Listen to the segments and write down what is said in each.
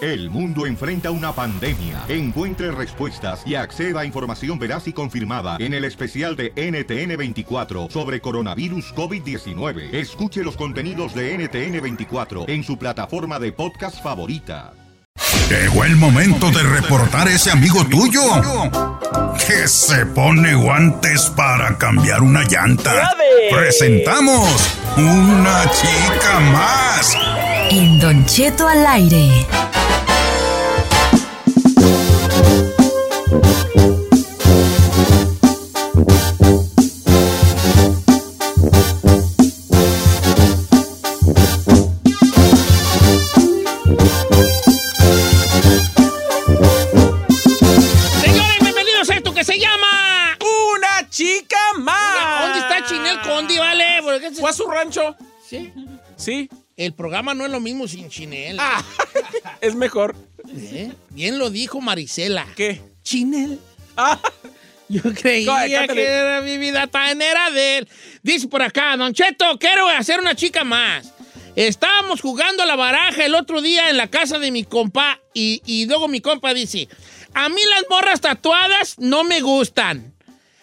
El mundo enfrenta una pandemia. Encuentre respuestas y acceda a información veraz y confirmada en el especial de NTN24 sobre coronavirus COVID-19. Escuche los contenidos de NTN24 en su plataforma de podcast favorita. Llegó el momento de reportar ese amigo tuyo que se pone guantes para cambiar una llanta. Presentamos una chica más. En Don Cheto al aire. ¿Fue a su rancho? Sí. Sí. El programa no es lo mismo sin Chinel. Ah, es mejor. ¿Eh? Bien lo dijo Marisela. ¿Qué? Chinel. Ah, Yo creía que era mi vida tan era de él. Dice por acá, Don Cheto, quiero hacer una chica más. Estábamos jugando a la baraja el otro día en la casa de mi compa y, y luego mi compa dice, a mí las morras tatuadas no me gustan.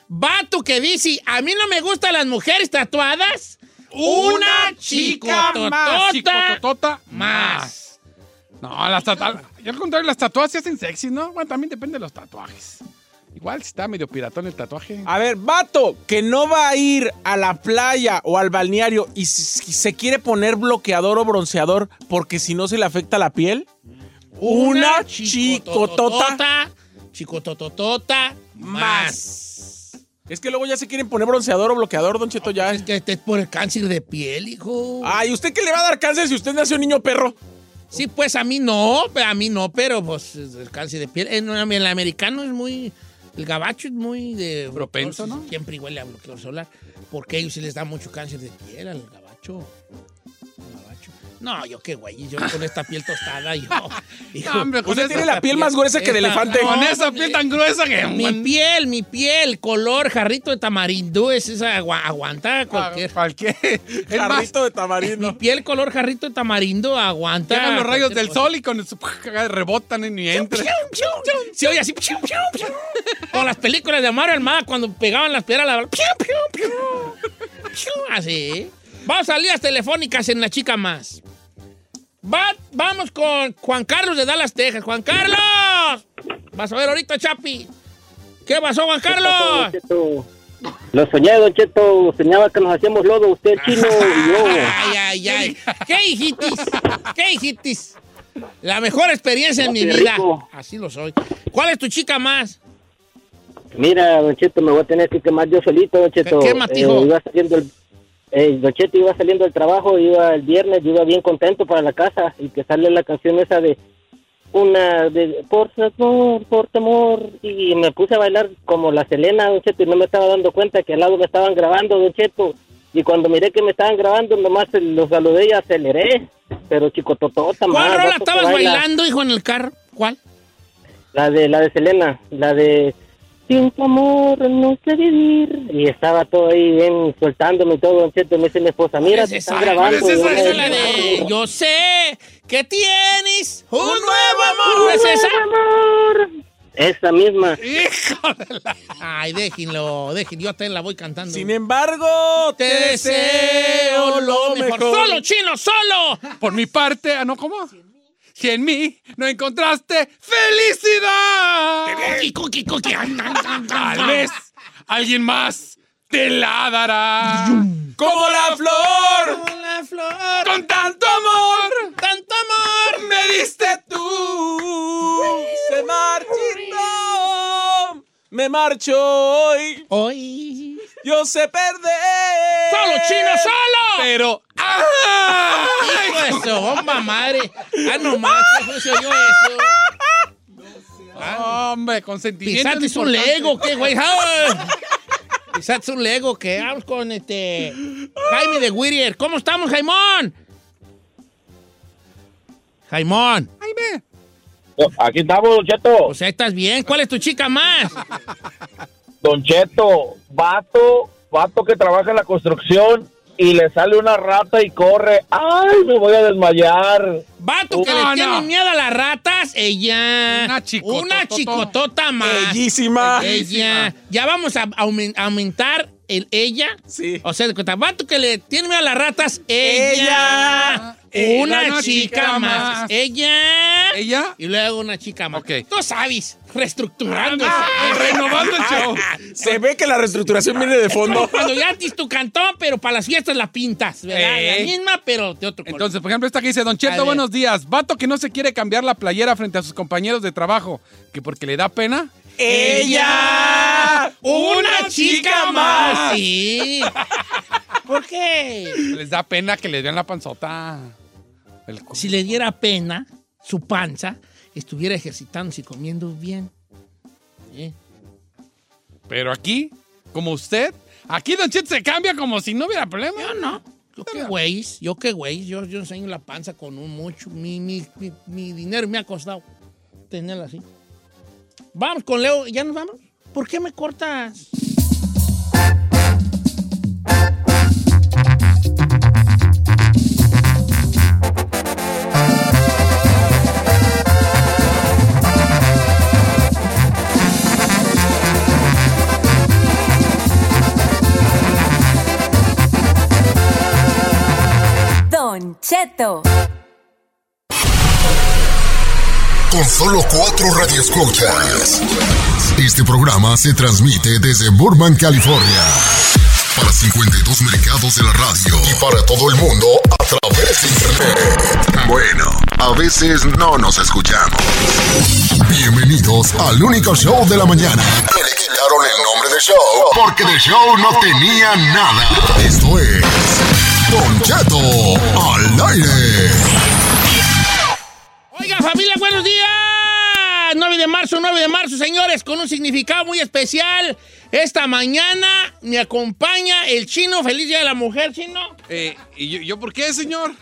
Vato que dice, a mí no me gustan las mujeres tatuadas. Una chica más. Más. No, las tatuajes. Y al contrario, las tatuajes se hacen sexy, ¿no? Bueno, también depende de los tatuajes. Igual si está medio piratón el tatuaje. a ver, vato, que no va a ir a la playa o al balneario y se quiere poner bloqueador o bronceador porque si no se le afecta la piel. Una chicotota Chicototota más. más. Es que luego ya se quieren poner bronceador o bloqueador, Don Cheto, ya. Es que este es por el cáncer de piel, hijo. Ay, ¿usted qué le va a dar cáncer si usted nació niño perro? Sí, pues a mí no, a mí no, pero pues el cáncer de piel. En, el americano es muy. El gabacho es muy de. Propenso, ¿no? Siempre igual a bloqueador solar. Porque a ellos sí les da mucho cáncer de piel al gabacho. Al gabacho. No, yo qué güey, yo con esta piel tostada, yo. hijo, No, hombre, con Usted esa tiene la piel más gruesa que de esta- elefante. Con esa piel tan gruesa que... Mi piel, mi piel, color jarrito de tamarindo, es esa agua- aguanta cualquier. Cualquier... Es más, Jarrito de Mi tamarindo. piel color jarrito de tamarindo aguanta. llegan los rayos del cosa. sol y con su... rebotan y entra. Se oye así. piu, piu, piu. Con las películas de Mario Almada cuando pegaban las piedras la bala. Piu, piu, piu. Piu, Así. Vamos a líneas telefónicas en La Chica Más. Va- vamos con Juan Carlos de Dallas, Texas. ¡Juan Carlos! Vas a ver ahorita, Chapi. ¿Qué pasó, Juan Carlos? Cheto? Lo soñé, Don Cheto. Soñaba que nos hacíamos lodo, usted chino y yo. Ay, ay, ay. ¿Qué hijitis? ¿Qué hijitis? La mejor experiencia en mi vida. rico. Así lo soy. ¿Cuál es tu chica más? Mira, Don Cheto, me voy a tener que quemar yo solito, Don Cheto. ¿Qué- qué iba saliendo el, eh, Don Cheto iba saliendo del trabajo, iba el viernes, iba bien contento para la casa y que sale la canción esa de una de por favor, por temor y me puse a bailar como la Selena, Don Cheto, y no me estaba dando cuenta que al lado me estaban grabando, Don Cheto. Y cuando miré que me estaban grabando, nomás los saludé y aceleré. Pero chico totota, ¿Cuál rola estabas baila. bailando, hijo, en el carro? ¿Cuál? La de la de Selena, la de Sin tu amor no sé vivir. Y estaba todo ahí bien soltándome y todo, don Cheto. Me dice mi esposa, mira, ¿Cuál te es están grabando. ¿Cuál es esa? Yo, Esa es la de Yo sé que tienes un nuevo amor. ¿No es esa? amor. Esa misma. Ay, déjenlo, déjenlo. Yo te la voy cantando. Sin embargo, te deseo lo mejor. ¡Solo, chino, solo! Por mi parte, ah, no, ¿cómo? Si en mí no encontraste felicidad. cookie, cookie, cookie. Tal vez alguien más te la dará. Como la flor, Como la flor. con tanto amor, tanto amor. me diste tú. Se marchito, me marcho hoy. Hoy. Yo sé perder. ¡Solo, chino, solo! Pero. ¡Ah! Hijo de su bomba madre. Ah, nomás, ¿qué se oyó eso? Hombre, consentimiento. Pisaste es un. Lego, ¿qué, güey? Ah, Pisaste un Lego, ¿qué? Vamos con este. Jaime de Whittier. ¿Cómo estamos, Jaimón? Jaimón. Jaime. Aquí estamos, Cheto. O sea, ¿estás bien? ¿Cuál es tu chica más? Don Cheto, vato, vato que trabaja en la construcción y le sale una rata y corre. ¡Ay, me voy a desmayar! Vato que No, le tiene no. miedo a las ratas, ella. Una chicototota. Una chicotota más. Bellísima. Ella. Ya vamos a aumen- aumentar el ella. Sí. O sea, de cuenta, vato que le tiene miedo a las ratas, ella. Ella. Una, Una chica, más. Ella. Ella. Y luego una chica más. Ok. Tú sabes, reestructurando. Ah, renovando el show. Se ve que la reestructuración viene de fondo. Cuando ya tienes tu cantón, pero para las fiestas la pintas, ¿verdad? Eh. La misma, pero de otro color. Entonces, por ejemplo, esta que dice, Don Cheto, buenos días. Vato que no se quiere cambiar la playera frente a sus compañeros de trabajo, que porque le da pena. ¡Ella! Una chica más. Sí. ¿Por qué? Les da pena que le vean la panzota. Si le diera pena, su panza estuviera ejercitándose y comiendo bien. ¿Eh? Pero aquí, como usted, aquí Don Cheto se cambia como si no hubiera problema. Yo no. Yo qué güey, yo qué güey, yo, yo enseño la panza con un mucho. Mi, mi, mi, mi dinero me ha costado tenerla así. Vamos con Leo, ¿ya nos vamos? ¿Por qué me cortas? Don. Con solo cuatro radioescuchas. Este programa se transmite desde Burbank, California. Para 52 mercados de la radio y para todo el mundo a través de internet. Bueno, a veces no nos escuchamos. Bienvenidos al único show de la mañana. Que le quitaron el nombre de show porque de show no tenía nada. Esto es Don Cheto al aire. Oiga, familia, buenos días. 9 de marzo, 9 de marzo, señores, con un significado muy especial. Esta mañana me acompaña el chino. Feliz Día de la Mujer, chino. Eh, ¿Y yo, yo por qué, señor?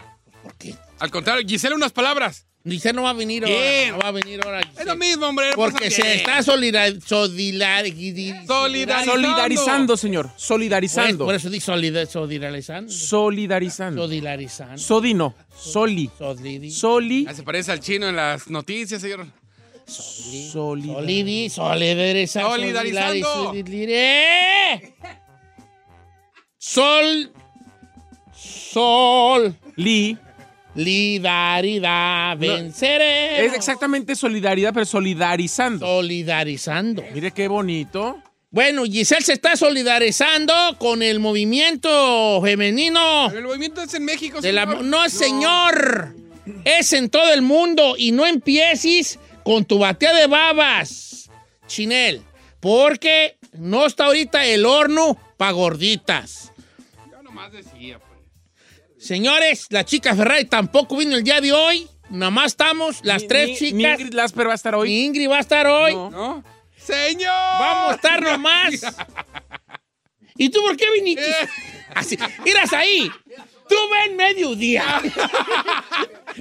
¿Por qué? Al contrario, Gisela, unas palabras. Dice no va a venir ahora. No va a venir ahora. Es lo mismo, hombre. Porque se qué. está solidar, solidar, Solidarizando. Solidarizando, señor. Solidarizando. por eso dice solidar, solidarizando. Solidarizando. Solidarizando. Sodino. Soli. Solidi. Soli. Ah, se parece al chino en las noticias, señor. Solidar. Solidi, solidarizando. Solidarizando. Solidarizando. Sol. Sol. Li. Lidaridad. Venceré. Es exactamente solidaridad, pero solidarizando. Solidarizando. Mire qué bonito. Bueno, Giselle se está solidarizando con el movimiento femenino. El movimiento es en México, la- señor. no, señor. Es en todo el mundo. Y no empieces con tu batea de babas, Chinel. Porque no está ahorita el horno para gorditas. Yo nomás decía, pues. Señores, la chica Ferrari tampoco vino el día de hoy. Nada más estamos las Ni- tres ni- chicas. ni Ingrid Lasper va a estar hoy. Ni Ingrid va a estar hoy. No. ¿No? ¡Señor! Vamos a estar nomás. ¿Y tú por qué viniste? Así, miras ahí. Tú ven mediodía.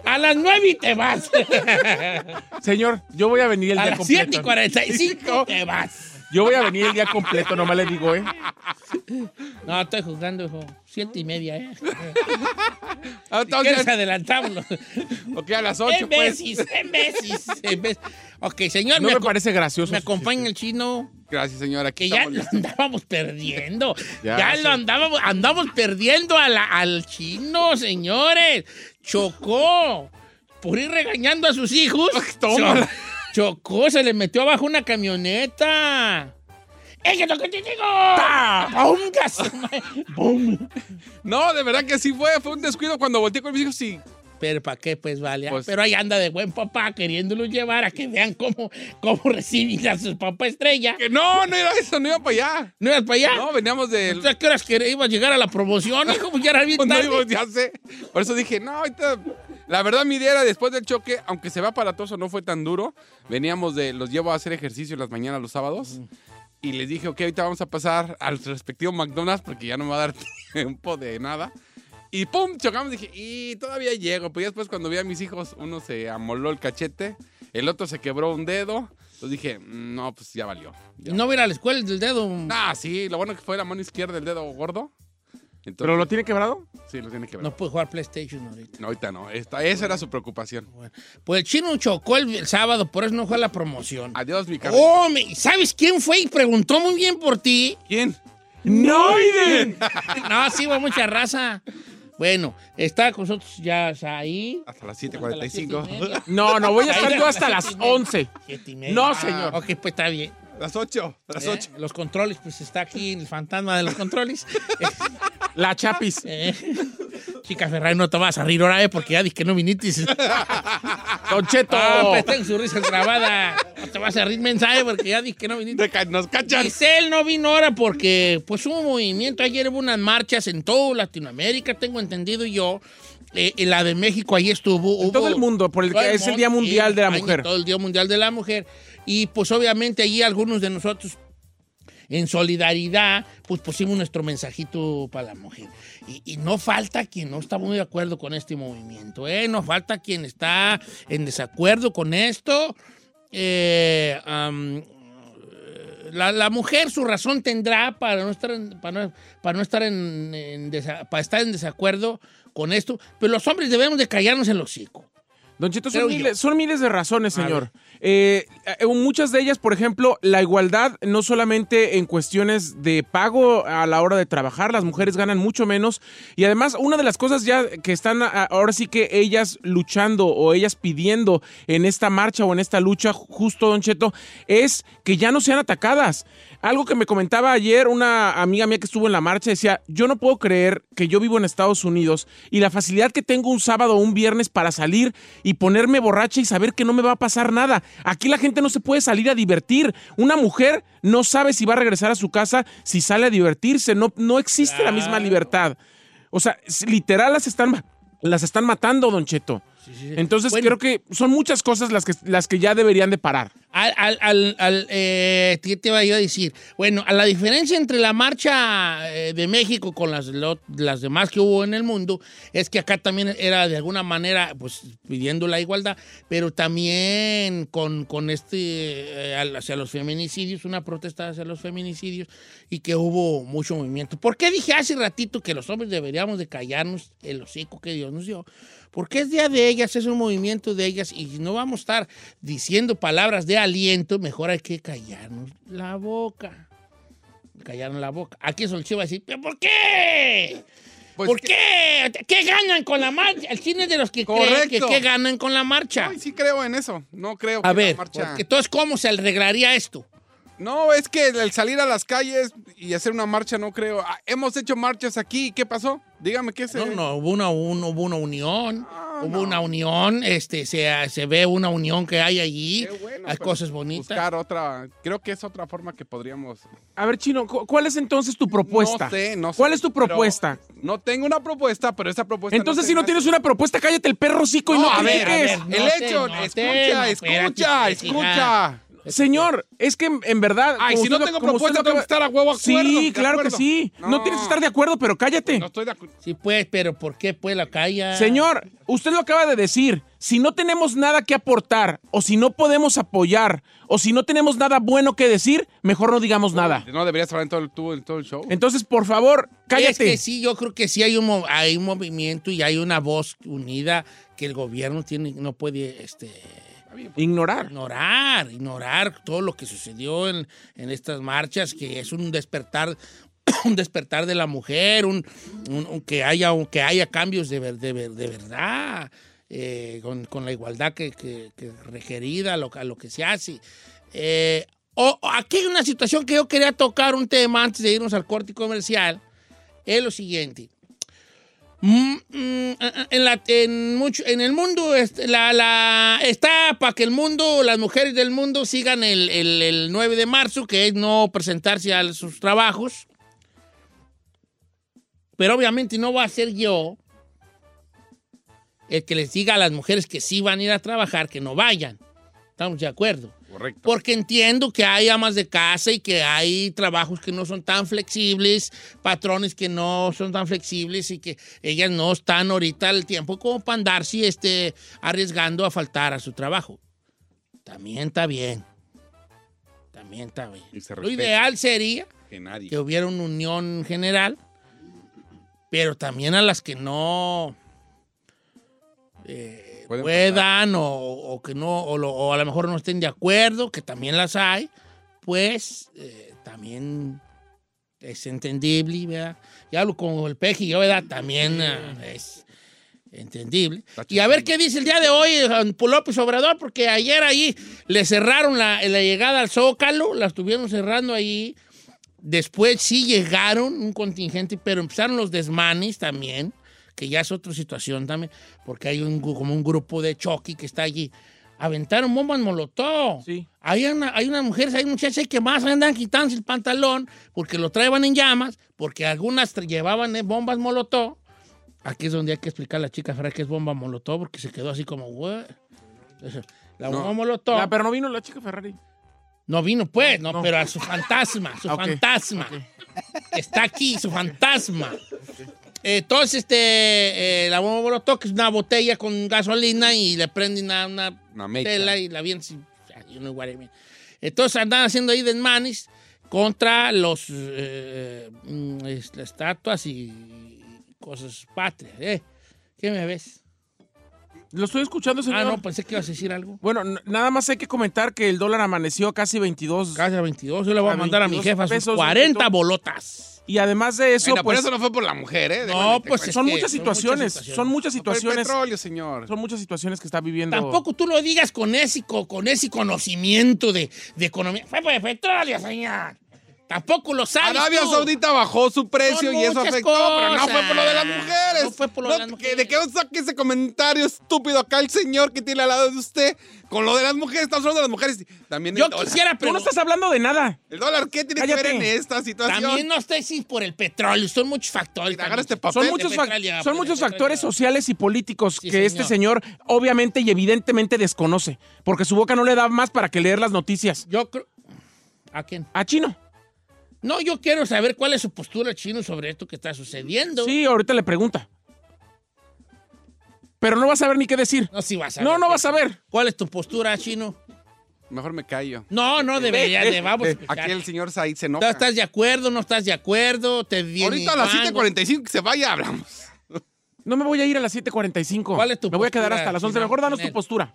A las nueve y te vas. Señor, yo voy a venir el A día las completo. siete y cuarenta y cinco te vas. Yo voy a venir el día completo, nomás le digo, ¿eh? No, estoy jugando, hijo. Siete y media, ¿eh? Ah, Si quieres, Entonces, ok, a las 8, En pues. veces, en veces, en veces. Ok, señor, No me aco- parece gracioso. me acompaña el chino. Gracias, señor. Aquí Que ya lo andábamos perdiendo. Ya, Ya, lo andábamos, andamos perdiendo a la- al chino, señores. Chocó por ir regañando a sus hijos. Tómala. Chocó, se le metió abajo una camioneta. ¡Es que lo que te digo! ¡Pum! No, de verdad que sí fue. Fue un descuido cuando volteé con mis hijos y... Pero ¿para qué? Pues vale. Pues- Pero ahí anda de buen papá queriéndolo llevar a que vean cómo, cómo reciben a su papá estrella. Que no, no era eso, no iba para allá. ¿No ibas para allá? No, veníamos del... ¿Tú ¿A qué horas que ibas a llegar a la promoción, hijo? Pues ya era bien Pues no tarde. íbamos, ya sé. Por eso dije, no, ahorita... La verdad, mi idea era después del choque, aunque se va aparatoso, no fue tan duro. Veníamos de... Los llevo a hacer ejercicio en las mañanas los sábados. Y les dije, ok, ahorita vamos a pasar al respectivo McDonald's porque ya no me va a dar tiempo de nada. Y pum, chocamos. Dije, y todavía llego. Pues ya después cuando vi a mis hijos, uno se amoló el cachete, el otro se quebró un dedo. Entonces dije, "Mm, no, pues ya valió. No voy a ir a la escuela del dedo. Ah, sí, lo bueno que fue la mano izquierda del dedo gordo. Entonces, ¿Pero lo tiene quebrado? Sí, lo tiene quebrado. No puede jugar PlayStation ahorita. No, ahorita no. Esta, esa era su preocupación. Pues el chino chocó el, el sábado, por eso no fue a la promoción. Adiós, mi carnal. Oh, me- ¿sabes quién fue y preguntó muy bien por ti? ¿Quién? ¡Noiden! no, sí, va mucha raza. Bueno, está con nosotros ya ahí. Hasta las Hasta las siete y 7.45. media. No, no, voy a estar yo hasta las las siete y media. 11. Siete y media. No, Ah, señor. Ok, pues está bien. Las 8. Las ¿Eh? 8. Los controles, pues está aquí el fantasma de los controles. La chapis. Eh, Chica Ferrari, no te vas a reír ahora, eh, porque ya dije que no viniste. Don Cheto. Ah, pues tengo su risa grabada. No te vas a reír mensaje porque ya dije que no viniste. Nos cachan. Giselle no vino ahora porque pues hubo un movimiento. Ayer hubo unas marchas en toda Latinoamérica, tengo entendido yo. Eh, en la de México ahí estuvo. En hubo- todo el mundo, por el que es el Día Mundial de la Mujer. Todo el Día Mundial de la Mujer. Y pues obviamente allí algunos de nosotros en solidaridad, pues pusimos nuestro mensajito para la mujer. Y, y no falta quien no está muy de acuerdo con este movimiento, ¿eh? No falta quien está en desacuerdo con esto. Eh, la, la mujer su razón tendrá para no estar en, para no, para no estar en, en desa- para estar en desacuerdo con esto, pero los hombres debemos de callarnos el hocico. Don Creo son miles, son miles de razones, señor. Eh, eh, muchas de ellas, por ejemplo, la igualdad, no solamente en cuestiones de pago a la hora de trabajar, las mujeres ganan mucho menos. Y además, una de las cosas ya que están a- ahora sí que ellas luchando o ellas pidiendo en esta marcha o en esta lucha, justo, Don Cheto, es que ya no sean atacadas. Algo que me comentaba ayer una amiga mía que estuvo en la marcha decía, yo no puedo creer que yo vivo en Estados Unidos y la facilidad que tengo un sábado o un viernes para salir y ponerme borracha y saber que no me va a pasar nada. Aquí la gente no se puede salir a divertir. Una mujer no sabe si va a regresar a su casa si sale a divertirse. No, no existe la misma libertad. O sea, literal las están, las están matando, Don Cheto. Entonces Bueno. creo que son muchas cosas las que, las que ya deberían de parar. Al, al, al, al, eh, ¿qué te iba yo a decir? Bueno, a la diferencia entre la marcha eh, de México con las, lo- las demás que hubo en el mundo, es que acá también era de alguna manera, pues, pidiendo la igualdad, pero también con, con este, eh, hacia los feminicidios, una protesta hacia los feminicidios, y que hubo mucho movimiento. ¿Por qué dije hace ratito que los hombres deberíamos de callarnos el hocico que Dios nos dio? Porque es día de ellas, es un movimiento de ellas y no vamos a estar diciendo palabras de aliento, mejor hay que callarnos la boca. Callarnos la boca. Aquí Solchi va a decir, ¿pero por qué? Pues ¿Por que- qué? ¿Qué ganan con la marcha? El cine es de los que creen que Correcto. qué ganan con la marcha. Ay, sí creo en eso. No creo que A la ver, marcha... porque entonces, ¿cómo se arreglaría esto? No, es que el salir a las calles y hacer una marcha no creo. Ah, Hemos hecho marchas aquí. ¿Qué pasó? Dígame qué se... No, no, hubo una, un- hubo una unión, hubo una unión, este, se, se ve una unión que hay allí, Qué bueno, hay pero cosas bonitas. Buscar otra... Creo que es otra forma que podríamos... A ver, Chino, cu- ¿cuál es entonces tu propuesta? No sé, no sé. ¿Cuál es tu propuesta? No tengo una propuesta, pero esa propuesta... Entonces, si no tienes una propuesta, cállate el perro cico y no, No, a ver, a critiques. ver, el hecho, no te, escucha, no, espérate, escucha, pues, escucha. Señor, es que en, verdad. Ay, si no usted lo- tengo propuesta, tengo que acaba- estar a huevo de acuerdo. Sí, claro que sí. No. No. tienes que estar de acuerdo, pero cállate. No estoy de acuerdo. Sí, pues, pero ¿por qué pues la calla? Señor, usted lo acaba de decir. Si no tenemos nada que aportar, o si no podemos apoyar, o si no tenemos nada bueno que decir, mejor no digamos nada. No deberías hablar en todo el, tú- en todo el show. Entonces, por favor, Es cállate. que sí, yo creo que sí hay un, hay un movimiento y hay una voz unida que el gobierno tiene, no puede este, Ignorar. ignorar, ignorar todo lo que sucedió en, en estas marchas, que es un despertar, un despertar de la mujer, un, un- un que haya, un- que haya cambios de, ver- de, ver- de verdad. eh, con, con la igualdad que, que- que requerida, lo, a lo que se hace. Eh, o- o aquí hay una situación que yo quería tocar un tema antes de irnos al corte comercial. Es lo siguiente. Mm, mm, en, la- en mucho- en el mundo la- la- está para que el mundo, las mujeres del mundo sigan el, el- el 9 de marzo, que es no presentarse a sus trabajos. Pero obviamente no va a ser yo el que les diga a las mujeres que sí van a ir a trabajar, que no vayan. ¿Estamos de acuerdo? Correcto. Porque entiendo que hay amas de casa y que hay trabajos que no son tan flexibles, patrones que no son tan flexibles y que ellas no están ahorita al tiempo como para andarse este, arriesgando a faltar a su trabajo. También está bien. También está bien. Lo ideal sería Que nadie. que hubiera una unión general, pero también a las que no eh, Pueden puedan o, o que no, o, lo- o a lo mejor no estén de acuerdo, que también las hay, pues eh, también es entendible, ¿verdad? Ya hablo con el peje ¿verdad? También eh, es entendible. Y a ver qué dice el día de hoy López Obrador, porque ayer ahí le cerraron la, la llegada al Zócalo, la estuvieron cerrando ahí. Después sí llegaron un contingente, pero empezaron los desmanes también, que ya es otra situación también, porque hay un, como un grupo de choque que está allí. Aventaron bombas molotov. Sí. Hay, una, hay unas mujeres, hay muchachas que más andan quitándose el pantalón porque lo traían en llamas, porque algunas llevaban eh, bombas molotov. Aquí es donde hay que explicar a la chica Ferrari que es bomba molotov, porque se quedó así como, La No. bomba molotov. Ah, pero no vino la chica Ferrari. No vino, pues, no, No, no. pero a su fantasma, su fantasma. Está aquí, su fantasma. Entonces, este, eh, la bomba molotov, que es una botella con gasolina y le prenden una, una Una tela y la vienen. Mean. Entonces andan haciendo ahí desmanes contra los eh, mm, es- las estatuas y cosas patrias. ¿eh? ¿Qué me ves? Lo estoy escuchando, señor. Ah, no, pensé que ibas a decir algo. Bueno, nada más hay que comentar que el dólar amaneció a casi 22. Casi a 22. Yo le voy a A mandar a mi 22 jefa sus pesos, 40 Beto. bolotas. Y además de eso, Bueno, pues, pero eso no fue por la mujer, ¿eh? No, pues, son muchas son muchas situaciones. Son muchas situaciones. petróleo, señor. Son muchas situaciones que está viviendo. Tampoco tú lo digas con ese, co- con ese conocimiento de, de economía. Fue por el petróleo, señor. Tampoco lo sabes Arabia tú. Saudita bajó su precio Son y eso afectó, pero no fue por lo de las cosas. mujeres. No fue por lo de las que- mujeres. ¿De qué saque ese comentario estúpido acá el señor que tiene al lado de usted con lo de las mujeres? Estamos hablando de las mujeres. También Yo dólar. quisiera, Tú pero no estás hablando de nada. ¿El dólar qué tiene que ver en esta situación? también no estoy si por el petróleo. Son muchos factores. Este papel. Son muchos, son factores petróleo. sociales y políticos Sí, que este señor obviamente y evidentemente desconoce, porque su boca no le da más para que leer las noticias. Yo creo... ¿A quién? A Chino. No, yo quiero saber cuál es su postura chino sobre esto que está sucediendo. Sí, ahorita le pregunta. Pero no vas a saber ni qué decir. No, sí vas a No, ver no qué- vas a ver. ¿Cuál es tu postura, chino? Mejor me callo. No, no, debería, de, vamos Eh. Aquí el señor Said se ¿Tú enoja. ¿Estás de acuerdo? ¿No estás de acuerdo? ¿Te viene Ahorita a las cuando? 7.45 que se vaya, hablamos. No me voy a ir a las 7.45. ¿Cuál es tu Me voy a quedar postura, hasta las 11. Chino? Mejor danos tu postura.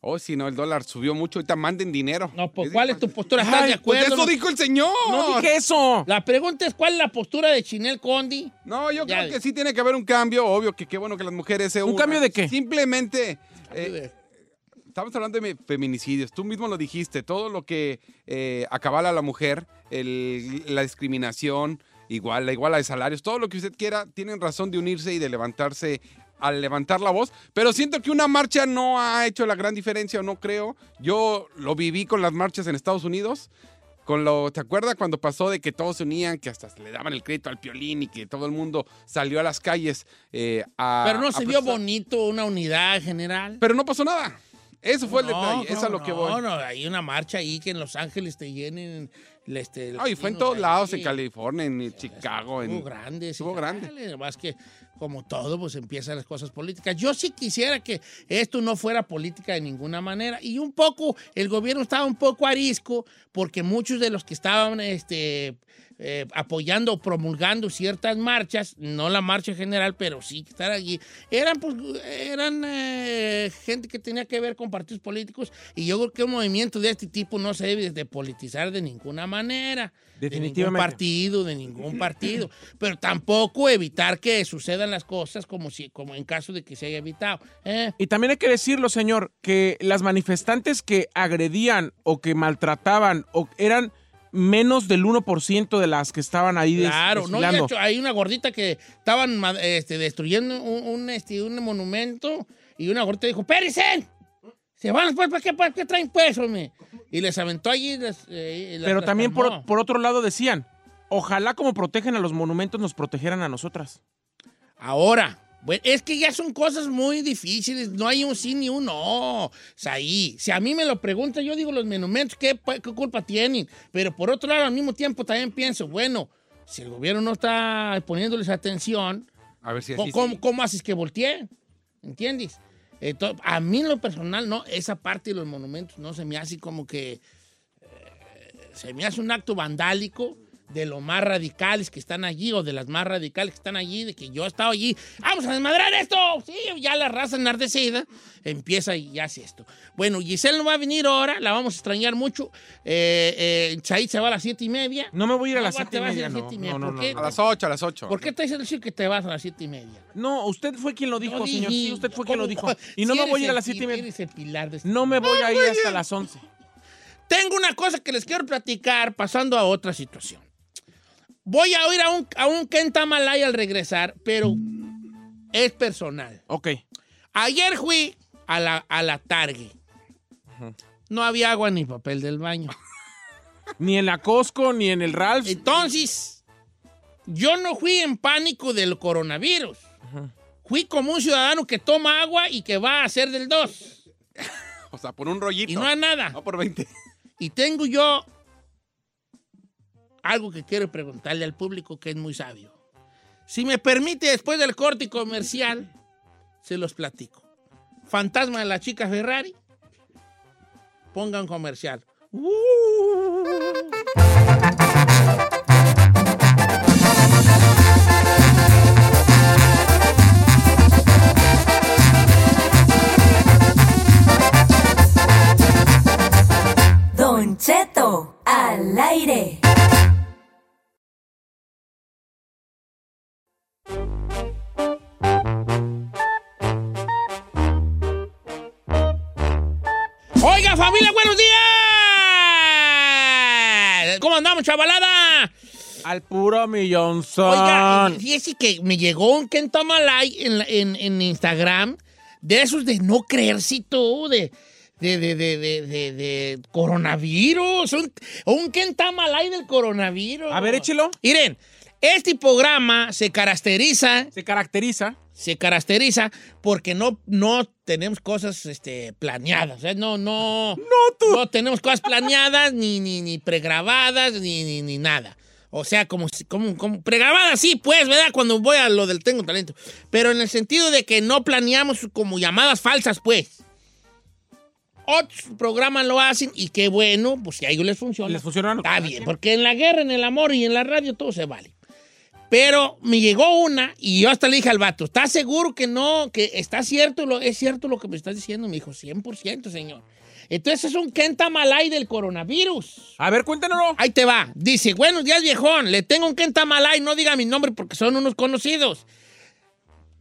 Oh, si no, el dólar subió mucho. Ahorita manden dinero. No, pues, Es ¿cuál es tu postura? ¿Estás Ay, de Pues acuerdo? eso no? dijo el señor. No dije eso. La pregunta es, ¿cuál es la postura de Chinel Condi? No, yo Ya creo que sí tiene que haber un cambio. Obvio que qué bueno que las mujeres se ¿Un unan. cambio de qué? Simplemente. eh, estamos hablando de feminicidios. Tú mismo lo dijiste. Todo lo que eh, acabala a la mujer, el- la discriminación, igual, la iguala de salarios, todo lo que usted quiera, tienen razón de unirse y de levantarse al levantar la voz, pero siento que una marcha no ha hecho la gran diferencia, o no creo. Yo lo viví con las marchas en Estados Unidos. Con lo, ¿te acuerdas cuando pasó de que todos se unían, que hasta se le daban el crédito al piolín y que todo el mundo salió a las calles eh, a. Pero no se vio bonito una unidad general. Pero no pasó nada. Eso fue el No, detalle, eso es a lo que voy. No, no, hay una marcha ahí que en Los Ángeles te llenen. Este, Ay, fue en todos lados, en California, en Chicago, Estuvo en... grande. estuvo grande. dale, Más que, como todo, pues empiezan las cosas políticas. Yo sí quisiera que esto no fuera política de ninguna manera. Y un poco, el gobierno estaba un poco arisco, porque muchos de los que estaban este, eh, apoyando o promulgando ciertas marchas, no la marcha general, pero sí que estar allí, eran, pues, eran eh, gente que tenía que ver con partidos políticos. Y yo creo que un movimiento de este tipo no se debe de politizar de ninguna manera. manera. De ningún Definitivamente. partido, de ningún partido. Pero tampoco evitar que sucedan las cosas como, si, como en caso de que se haya evitado. ¿eh? Y también hay que decirlo, señor, que las manifestantes que agredían o que maltrataban o eran menos del 1% de las que estaban ahí Claro, no, de hecho, hay una gordita que estaban este, destruyendo un, un, este, un monumento y una gordita dijo, ¡Périsen! Se van pues, ¿para qué, para qué traen hombre? Y les aventó allí. les, eh, las- Pero también por, por otro lado decían, ojalá como protegen a los monumentos nos protegeran a nosotras. Ahora, bueno, es que ya son cosas muy difíciles. No hay un sí ni un no. O sea, ahí, si a mí me lo preguntan, yo digo los monumentos, ¿qué, qué culpa tienen? Pero por otro lado, al mismo tiempo también pienso, bueno, si el gobierno no está poniéndoles atención, A ver si ¿cómo, así. cómo- cómo haces que volteen? ¿Entiendes? Entonces, a mí en lo personal, no, esa parte de los monumentos no se me hace como que... eh, se me hace un acto vandálico de los más radicales que están allí o de las más radicales que están allí, de que yo he estado allí, vamos a desmadrar esto, sí, ya la raza enardecida empieza y hace esto. Bueno, Giselle no va a venir ahora, la vamos a extrañar mucho, eh, eh, se va a las siete y media. No me voy a ir a las No, siete te y vas a media. A las 8, a las 8. ¿Por qué te diciendo decir que te vas a las siete y media? No, usted fue quien lo dijo, No señor. Sí, usted fue quien lo dijo. Y no me voy a ir a las siete y media. eres el pilar de este- No me voy a ir hasta las 11. Tengo una cosa que les quiero platicar pasando a otra situación. Voy a ir a un, a un Kentamalay al regresar, pero es personal. Ok. Ayer fui a la, a la Target. No había agua ni papel del baño. Ni en la Costco, ni en el Ralph. Entonces, yo no fui en pánico del coronavirus. Fui como un ciudadano que toma agua y que va a hacer del 2. O sea, por un rollito. Y no hay nada. No por 20. Y tengo yo algo que quiero preguntarle al público que es muy sabio. Si me permite, después del corte comercial, se los platico. Fantasma de la chica Ferrari, pongan comercial. Don Cheto, al aire. Oiga, familia, buenos días. ¿Cómo andamos, chavalada? Al puro millonzón. Oiga, fíjese que me llegó un Kentamalay en, en, en Instagram de esos de no creerse tú, de, de, de, de, de, de- de coronavirus. Un, un Kentamalay del coronavirus. A ver, échelo. Miren, este programa se caracteriza, Se caracteriza. Se caracteriza porque no, no tenemos cosas este, planeadas. ¿eh? No, no, no tenemos cosas planeadas, ni, ni, ni pregrabadas, ni, ni, ni nada. O sea, como, como, como pregrabadas, sí, pues, ¿verdad? Cuando voy a lo del tengo talento. Pero en el sentido de que no planeamos como llamadas falsas, pues. Otros programas lo hacen y qué bueno, pues si a ellos les funciona. Les funciona. Está bien, porque en la guerra, en el amor y en la radio todo se vale. Pero me llegó una y yo hasta le dije al vato, ¿estás seguro que no, que está cierto, lo, es cierto lo que me estás diciendo? Me dijo, 100%, señor. Entonces es un Kentamalay del coronavirus. A ver, cuéntanos. Ahí te va. Dice, buenos días, viejón. Le tengo un Kentamalay. No diga mi nombre porque son unos conocidos.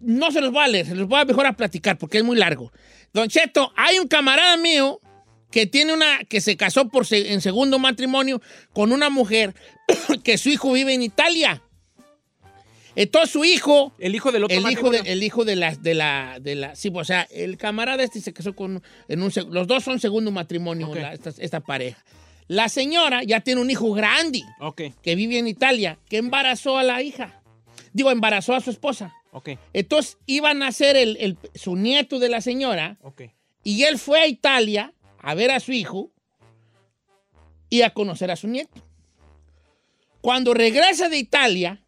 No se los voy a leer. Se los voy a mejor a platicar porque es muy largo. Don Cheto, hay un camarada mío que tiene una, que se casó por se- en segundo matrimonio con una mujer que su hijo vive en Italia. Entonces su hijo El hijo del otro el hijo, de, el hijo de la, de la, de la, sí, o sea, el camarada este se casó con, en un, los dos son segundo matrimonio, la- esta, esta pareja. La señora ya tiene un hijo grande Ok, que vive en Italia, que embarazó a la hija. Digo, embarazó a su esposa. ok, Entonces iban a ser el, el- su nieto de la señora ok. y él fue a Italia a ver a su hijo y a conocer a su nieto. Cuando regresa de Italia,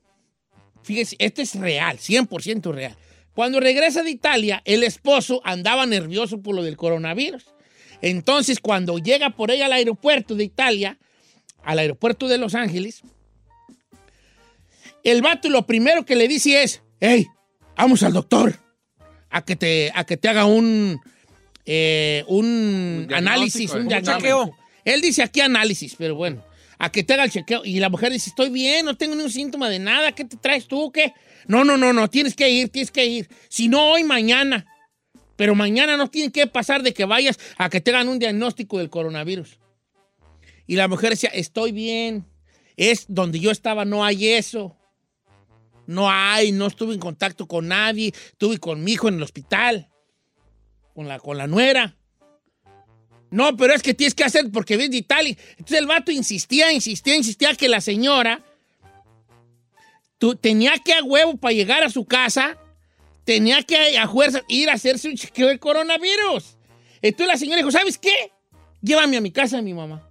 fíjese, este es real, 100% real. Cuando regresa de Italia, el esposo andaba nervioso por lo del coronavirus. Entonces, cuando llega por ella al aeropuerto de Italia, al aeropuerto de Los Ángeles, el vato lo primero que le dice es, hey, vamos al doctor a que te, a que te haga un, eh, un Un análisis, un un diagnóstico. chequeo. Él dice aquí análisis, pero bueno. A que te haga el chequeo. Y la mujer dice, estoy bien, no tengo ningún síntoma de nada, ¿qué te traes tú? ¿Qué? No, no, no, no, tienes que ir, tienes que ir. Si no, hoy, mañana. Pero mañana no tiene que pasar de que vayas a que te hagan un diagnóstico del coronavirus. Y la mujer decía, estoy bien. Es donde yo estaba, no hay eso. No hay, no estuve en contacto con nadie. Estuve con mi hijo en el hospital. Con la, con la nuera. No, pero es que tienes que hacer porque ves de Italia. Entonces el vato insistía, insistía, insistía que la señora tú, tenía que a huevo para llegar a su casa, tenía que a fuerza ir a hacerse un chequeo de coronavirus. Entonces la señora dijo, ¿sabes qué? Llévame a mi casa mi mamá.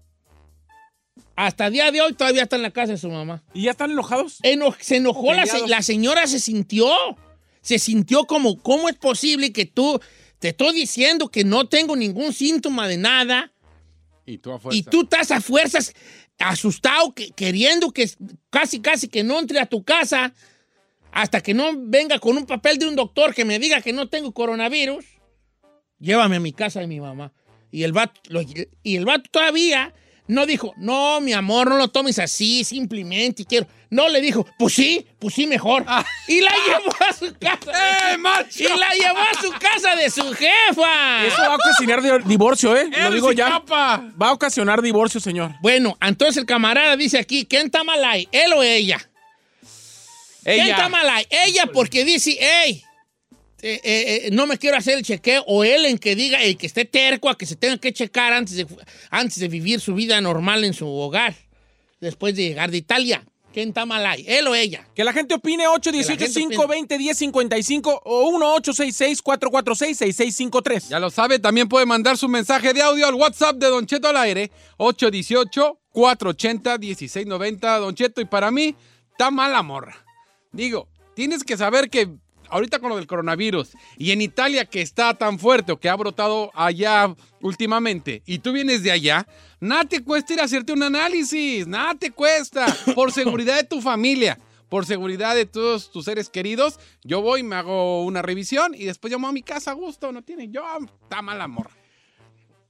Hasta el día de hoy todavía está en la casa de su mamá. ¿Y ya están enojados? Eno- se enojó la, se- la señora, se sintió. Se sintió como, ¿cómo es posible que tú, te estoy diciendo que no tengo ningún síntoma de nada Y tú a fuerza. y tú estás a fuerzas asustado, que- queriendo que casi, casi que no entre a tu casa hasta que no venga con un papel de un doctor que me diga que no tengo coronavirus? Llévame a mi casa de mi mamá. Y el vato, lo- y el vato todavía no dijo, no, mi amor, no lo tomes así, simplemente quiero. No, le dijo, pues sí, pues sí, mejor. Y la llevó a su casa. Ah. ¡Eh, macho! Y la llevó a su casa de su jefa. Eso va a ocasionar di- divorcio, ¿eh? Lo ¡Eres digo ya. capa! Va a ocasionar divorcio, señor. Bueno, entonces el camarada dice aquí, ¿quién está mal ahí? ¿Él o ella? ¿Quién Ella. está mal ahí? Ella porque dice, hey, eh, eh, eh, no me quiero hacer el chequeo. O él en que diga, el que esté terco a que se tenga que checar antes de, antes de vivir su vida normal en su hogar, después de llegar de Italia. ¿Quién está mal ahí? ¿Él o ella? Que la gente opine Que la gente 818-520-1055 o 1866-446-6653. Ya lo sabe, también puede mandar su mensaje de audio al WhatsApp de Don Cheto al aire, 818-480-1690. Don Cheto, y para mí, está mala morra. Digo, tienes que saber que ahorita con lo del coronavirus y en Italia que está tan fuerte o que ha brotado allá últimamente y tú vienes de allá, nada te cuesta ir a hacerte un análisis, nada te cuesta, por seguridad de tu familia. Por seguridad de todos tus seres queridos, yo voy, me hago una revisión y después llamo a mi casa a gusto, no tiene. Yo, está mala morra.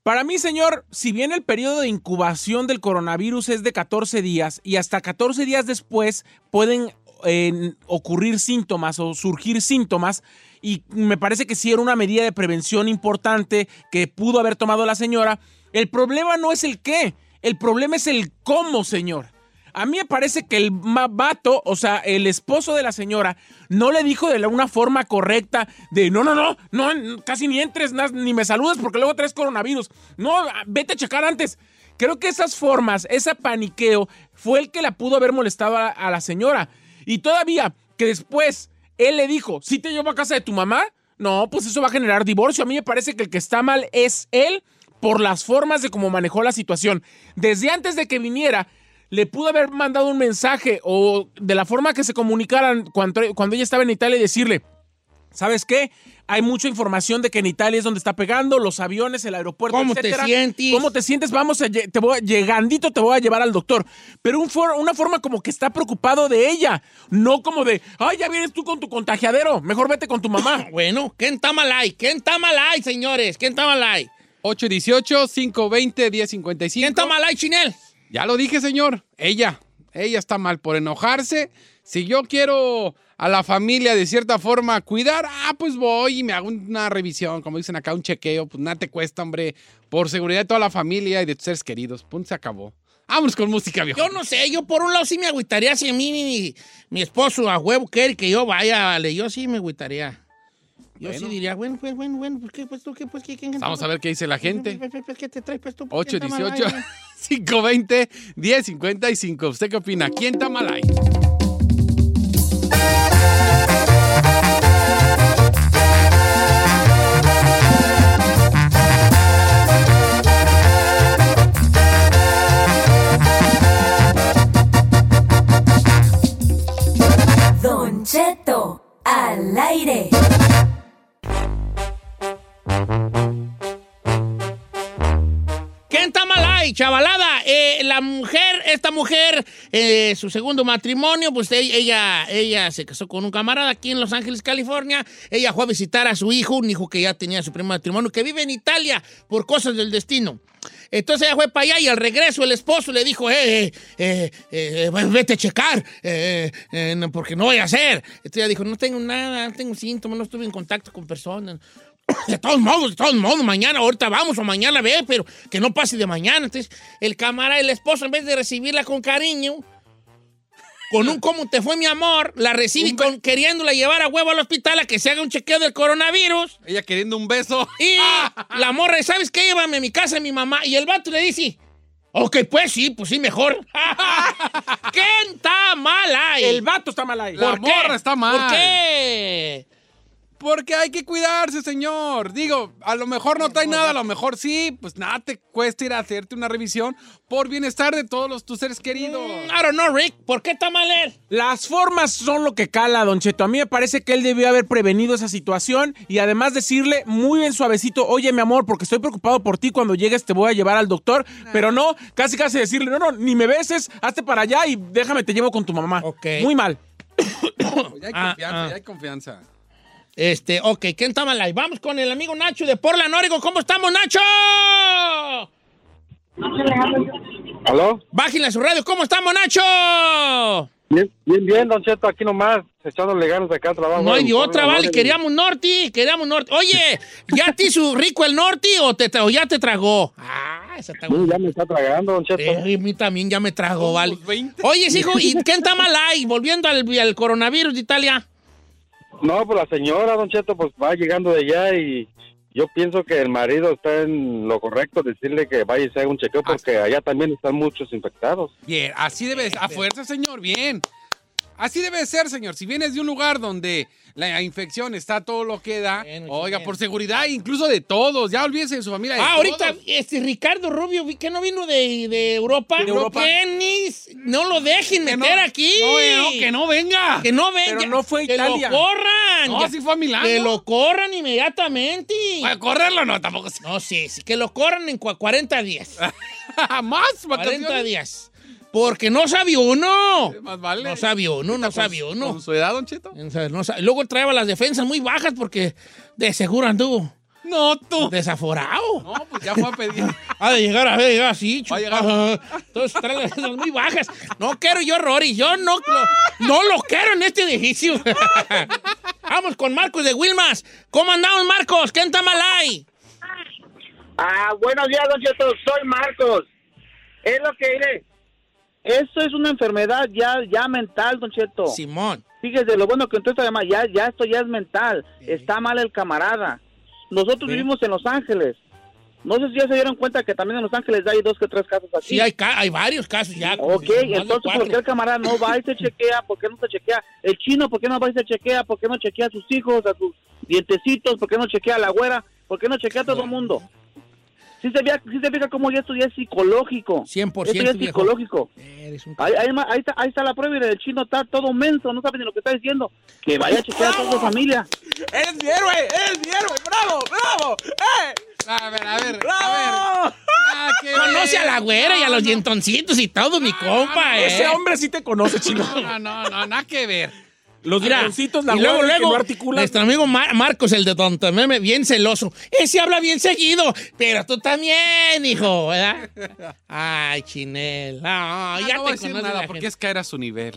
Para mí, señor, si bien el periodo de incubación del coronavirus es de 14 días y hasta 14 días después pueden eh, ocurrir síntomas o surgir síntomas, y me parece que sí era una medida de prevención importante que pudo haber tomado la señora, el problema no es el qué, el problema es el cómo, señor. A mí me parece que el vato, o sea, el esposo de la señora, no le dijo de una forma correcta de no, no, no, no, casi ni entres, ni me saludes porque luego traes coronavirus. No, vete a checar antes. Creo que esas formas, ese paniqueo, fue el que la pudo haber molestado a la señora. Y todavía, que después él le dijo, ¿sí te llevo a casa de tu mamá? No, pues eso va a generar divorcio. A mí me parece que el que está mal es él por las formas de cómo manejó la situación. Desde antes de que viniera, le pudo haber mandado un mensaje o de la forma que se comunicaran cuando, cuando ella estaba en Italia y decirle, ¿sabes qué? Hay mucha información de que en Italia es donde está pegando, los aviones, el aeropuerto, ¿Cómo te etcétera. sientes? ¿Cómo te sientes? Vamos, a, te voy, a- llegandito te voy a llevar al doctor. Pero un for- una forma como que está preocupado de ella, no como de, ay, ya vienes tú con tu contagiadero, mejor vete con tu mamá. Bueno, ¿quién está mal ahí? ¿Quién está mal ahí, señores? ¿Quién está mal ahí? 818-520-1055. ¿Quién está mal ahí, Chinel? Ya lo dije, señor. Ella. Ella está mal por enojarse. Si yo quiero a la familia de cierta forma cuidar, ah, pues voy y me hago una revisión, como dicen acá, un chequeo. Pues nada te cuesta, hombre. Por seguridad de toda la familia y de tus seres queridos. Punto, se acabó. Vámonos con música, viejo. Yo no sé, yo por un lado sí me agüitaría si a mí mi, mi esposo a huevo quiere que yo vaya, vale. Yo sí me agüitaría. Yo sí diría, bueno, pues, bueno, bueno, pues, ¿qué, pues, tú, qué, pues, qué, quién- Vamos a ver qué dice la gente. Pues, pues, pues, ¿Qué te traes, pues, tú? ¿Por qué está mal ahí, 818 520 1055. ¿Usted qué opina? ¿Quién está mal ahí? Chavalada? Eh, la mujer, esta mujer, eh, su segundo matrimonio, pues ella, ella se casó con un camarada aquí en Los Ángeles, California. Ella fue a visitar a su hijo, un hijo que ya tenía su primer matrimonio, que vive en Italia por cosas del destino. Entonces ella fue para allá y al regreso el esposo le dijo, eh, eh, eh, eh, vete a checar, porque no voy a hacer. Entonces ella dijo, no tengo nada, no tengo síntomas, no estuve en contacto con personas. De todos modos, de todos modos, mañana, ahorita vamos o mañana ve, pero que no pase de mañana. Entonces, el camarada, el esposo, en vez de recibirla con cariño, con un cómo te fue mi amor, la recibe con, queriéndola llevar a huevo al hospital a que se haga un chequeo del coronavirus. Ella queriendo un beso. Y la morra, ¿sabes qué? Llévame a mi casa, a mi mamá. Y el vato le dice, ok, pues sí, pues sí, mejor. ¿Quién está mal ahí? El vato está mal ahí. La ¿Por qué? morra está mal. ¿Por qué? Porque hay que cuidarse, señor. Digo, a lo mejor no trae nada, a lo mejor sí, pues nada te cuesta ir a hacerte una revisión por bienestar de todos los, tus seres queridos. I don't know, Rick. ¿Por qué está mal él? Las formas son lo que cala, Don Cheto. A mí me parece que él debió haber prevenido esa situación y además decirle muy bien suavecito, oye, mi amor, porque estoy preocupado por ti, cuando llegues te voy a llevar al doctor, pero no, casi casi decirle, no, no, ni me beses, hazte para allá y déjame, te llevo con tu mamá. Ok. Muy mal. Ya hay Ah, confianza, ah. ya hay confianza. Este, ok, ¿quién está mal ahí? Vamos con el amigo Nacho de Portland, Oregon. ¿Cómo estamos, Nacho? ¿Aló? Bájenle a su radio. ¿Cómo estamos, Nacho? Bien, bien, bien, Don Cheto, aquí nomás, echándole ganas de acá trabajo. No hay de otra, vale. ¿no? Queríamos norte, queríamos norte. Oye, ¿ya te hizo rico el norte o, te, tra- o ya te tragó? Ah, esa está Sí, ya me está tragando, Don Cheto. Eh, a mí también ya me tragó, vale. Somos 20. Oye, hijo, ¿y quién está mal ahí? Volviendo al, al coronavirus de Italia. No, pues la señora, Don Cheto, pues va llegando de allá y yo pienso que el marido está en lo correcto decirle que vaya y se haga un chequeo porque allá también están muchos infectados. Bien, así debe A fuerza, señor, bien. Así debe ser, señor. Si vienes de un lugar donde la infección está todo lo que da, oiga, bien. por seguridad, incluso de todos, ya olvídese de su familia. de Ah, ahorita, este Ricardo Rubio, que no vino de, de Europa. De Europa. Que ni- no lo dejen Que no- meter aquí. No, eh, no, que no venga. Que no venga. Pero no fue que Italia. lo corran. No, Ya- sí fue a Milán. Que lo corran inmediatamente. Para correrlo, no, tampoco. No, sí, sí, que lo corran en cua- 40 días. Más 40 vacaciones. días. Porque no sabía uno. Más vale. No sabía uno, no sabía uno. ¿Con su edad, Don Cheto? No Luego traía las defensas muy bajas porque de seguro anduvo No, tú. desaforado. No, pues ya fue a pedir. Ha de llegar a ver, llegar así, Va a llegar. Entonces trae las defensas muy bajas. No quiero yo, Rory. Yo no, lo- no lo quiero en este edificio. Vamos con Marcos de Wilmas. ¿Cómo andamos, Marcos? ¿Qué está mal ahí? Ah, buenos días, Don Cheto. Soy Marcos. Es lo que diré. Eso es una enfermedad ya, ya mental, Don Cheto. Simón. Fíjese, lo bueno que esta llamada, ya, ya esto ya es mental. Está mal el camarada. Nosotros vivimos en Los Ángeles. No sé si ya se dieron cuenta que también en Los Ángeles hay dos que tres casos así. Sí, hay, ca- hay varios casos ya. Ok, entonces. ¿por qué el camarada no va y se chequea? ¿Por qué no se chequea? El chino, ¿por qué no va y se chequea? ¿Por qué no chequea a sus hijos, a sus dientecitos? ¿Por qué no chequea a la güera? ¿Por qué no chequea a todo el mundo? Sí se, fija, sí se fija cómo ya esto ya es psicológico. 100% Esto ya es viejo. psicológico. Eres un- Ahí, ahí, ahí está, ahí está la prueba y el chino está todo menso, no sabe ni lo que está diciendo. Que vaya a chequear a toda su familia. ¡Eres mi héroe! ¡Eres mi héroe! ¡Bravo! ¡Bravo! ¡Eh! A ver, a ver, a ver. ¡Bravo! Ah, Conoce a la güera y a los no. dientoncitos y todo, mi compa, ¿eh? Ese hombre sí te conoce, chino. No, no, no, no, nada que ver. Los Mira, leoncitos, la y luego, hueva que luego, no articulan. nuestro amigo Mar- Marcos, el de Tonto Meme, bien celoso. Ese habla bien seguido, pero tú también, hijo, ¿verdad? Ay, Chinel. Ah, No, ya no voy a te decir nada porque gente. es caer a su nivel.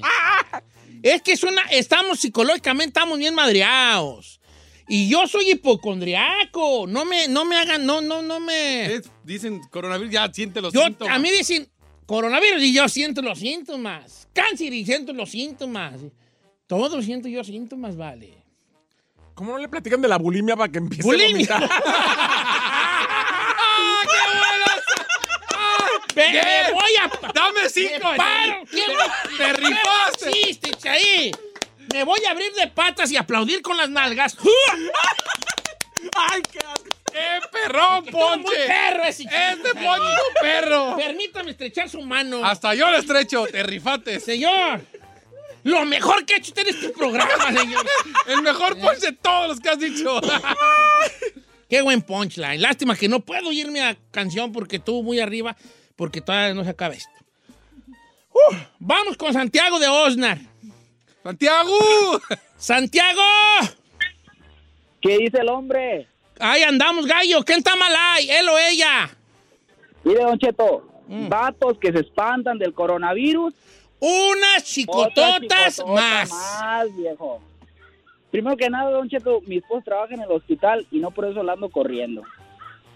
Es que es una, estamos psicológicamente, estamos bien madreados. Y yo soy hipocondriaco. No me, no me hagan, no, no, no me. Es- dicen coronavirus, ya siente los Yo, síntomas. a mí dicen coronavirus y yo siento los síntomas. Cáncer y siento los síntomas. Todos siento yo síntomas, vale. ¿Cómo no le platican de la bulimia para que empiece Bulimia. a vomitar? ¡Ah, qué! Ve- Bien. me voy a... ¡Dame cinco! Me paro. ¿Quién- ¡Te rifaste! ¿Qué ahí? Me voy a abrir de patas y aplaudir con las nalgas. ¡Ay, qué! ¡Qué perrón, Estuvo muy Ponche! perro ese ¡Este chiquito. Ponche es un perro! Permítame estrechar su mano. Hasta yo le estrecho, te rifates. Señor, lo mejor que ha hecho usted en este programa, señor. El mejor Ponche de todos los que has dicho. Qué buen punchline. Lástima que no puedo irme a canción porque estuvo muy arriba, porque todavía no se acaba esto. Vamos con Santiago de Osnar. ¡Santiago! ¡Santiago! ¿Qué dice el hombre? Ahí andamos, gallo. ¿Quién está mal ahí? ¿Él o ella? Mire, Don Cheto, Mm. vatos que se espantan del coronavirus. Unas chicototas Otras chicototas más. más, viejo. Primero que nada, Don Cheto, mi esposo trabaja en el hospital y no por eso la ando corriendo.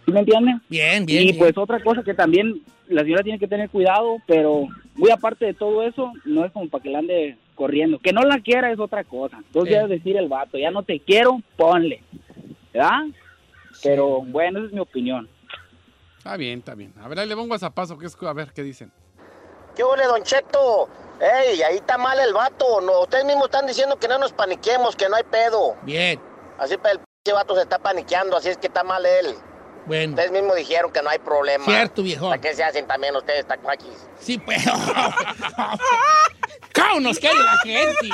¿Sí me entiende? Bien, bien. Y bien. pues otra cosa que también la señora tiene que tener cuidado, pero muy aparte de todo eso, no es como para que la ande corriendo. Que no la quiera es otra cosa. Entonces ya decir el vato, ya no te quiero, ponle. ¿Verdad? Pero bueno, esa es mi opinión. Está bien, está bien. A ver, ahí le pongo a zapazo, que es, a ver qué dicen. ¿Qué ole, Don Cheto? Ey, ahí está mal el vato. No, ustedes mismos están diciendo que no nos paniquemos, que no hay pedo. Bien. Así el p vato se está paniqueando, así es que está mal él. Bueno. Ustedes mismos dijeron que no hay problema. Cierto, viejón. ¿Para qué se hacen también ustedes, tacuaquis? Sí, pues. ¿Cómo nos quiere la gente?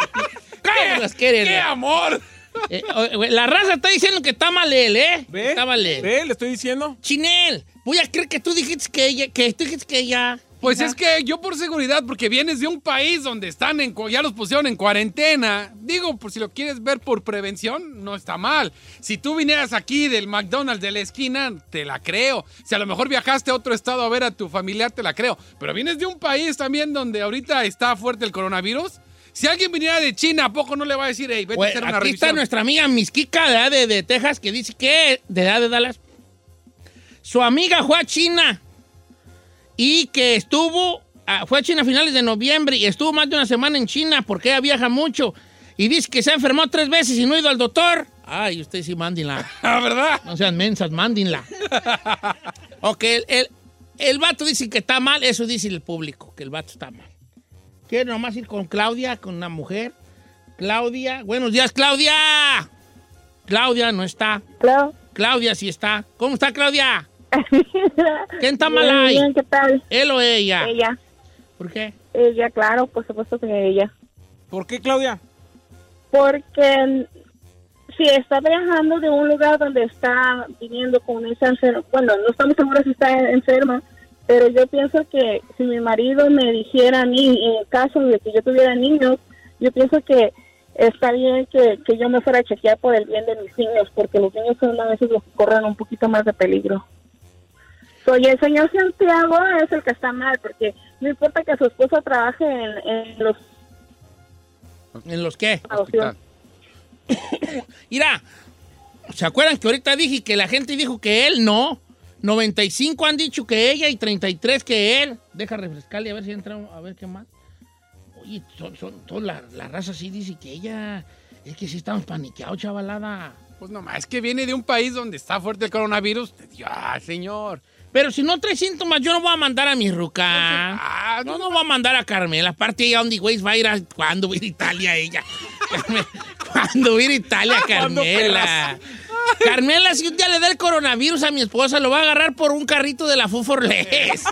¿Cómo nos quiere? ¡Qué amor! Eh, la raza está diciendo que está mal él, ¿eh? ¿Ve? Está mal él. ¿Ve? Le estoy diciendo. Chinel, voy a creer que tú dijiste que ella, que tú dijiste que ella. Pues es que yo por seguridad, porque vienes de un país donde están en, ya los pusieron en cuarentena. Digo, por si lo quieres ver por prevención, no está mal. Si tú vinieras aquí del McDonald's de la esquina, te la creo. Si a lo mejor viajaste a otro estado a ver a tu familiar, te la creo. Pero vienes de un país también donde ahorita está fuerte el coronavirus. Si alguien viniera de China, ¿a poco no le va a decir, hey, vete a hacer una aquí revisión? está nuestra amiga Misquica de, de, de Texas que dice que de edad de Dallas. Su amiga fue a China y que estuvo, ah, fue a China a finales de noviembre y estuvo más de una semana en China porque ella viaja mucho y dice que se ha enfermado tres veces y no ha ido al doctor. Ay, usted sí, mándenla. Ah, ¿verdad? No sean mensas, mándenla. ok, el, el, el vato dice que está mal, eso dice el público, que el vato está mal. Quiero nomás ir con Claudia, con una mujer. Claudia, buenos días, Claudia. Claudia no está. Claro. Claudia sí está. ¿Cómo está Claudia? ¿Quién está mal ahí? bien, ¿qué tal? ¿Él o ella? Ella. ¿Por qué? Ella, claro, por supuesto que ella. ¿Por qué, Claudia? Porque si está viajando de un lugar donde está viviendo con esa enferma, bueno, no estamos seguros si está enferma, pero yo pienso que si mi marido me dijera a mí, en el caso de que yo tuviera niños, yo pienso que está bien que, que yo me fuera a chequear por el bien de mis niños, porque los niños son a veces los que corren un poquito más de peligro. Soy el señor Santiago es el que está mal, porque no importa que su esposa trabaje en, en los ¿En los qué? Mira, ¿se acuerdan que ahorita dije que la gente dijo que él no? 95 han dicho que ella y 33 que él. Deja refrescarle a ver si entra, a ver qué más. Oye, son, son, toda la, la raza sí dice que ella. Es que sí estamos paniqueados, chavalada. Pues nomás, es que viene de un país donde está fuerte el coronavirus. Ya, señor. Pero si no trae síntomas, yo no voy a mandar a mi ruca. Ah, No, no voy a mandar a Carmela. Aparte, ella, ¿dónde güey va a ir a... ¿Cuándo va a ir a Italia ella? ¿Cuándo va a ir a Italia ¿Cuándo Carmela? Carmela, si un día le da el coronavirus a mi esposa, lo va a agarrar por un carrito de la Fuforles.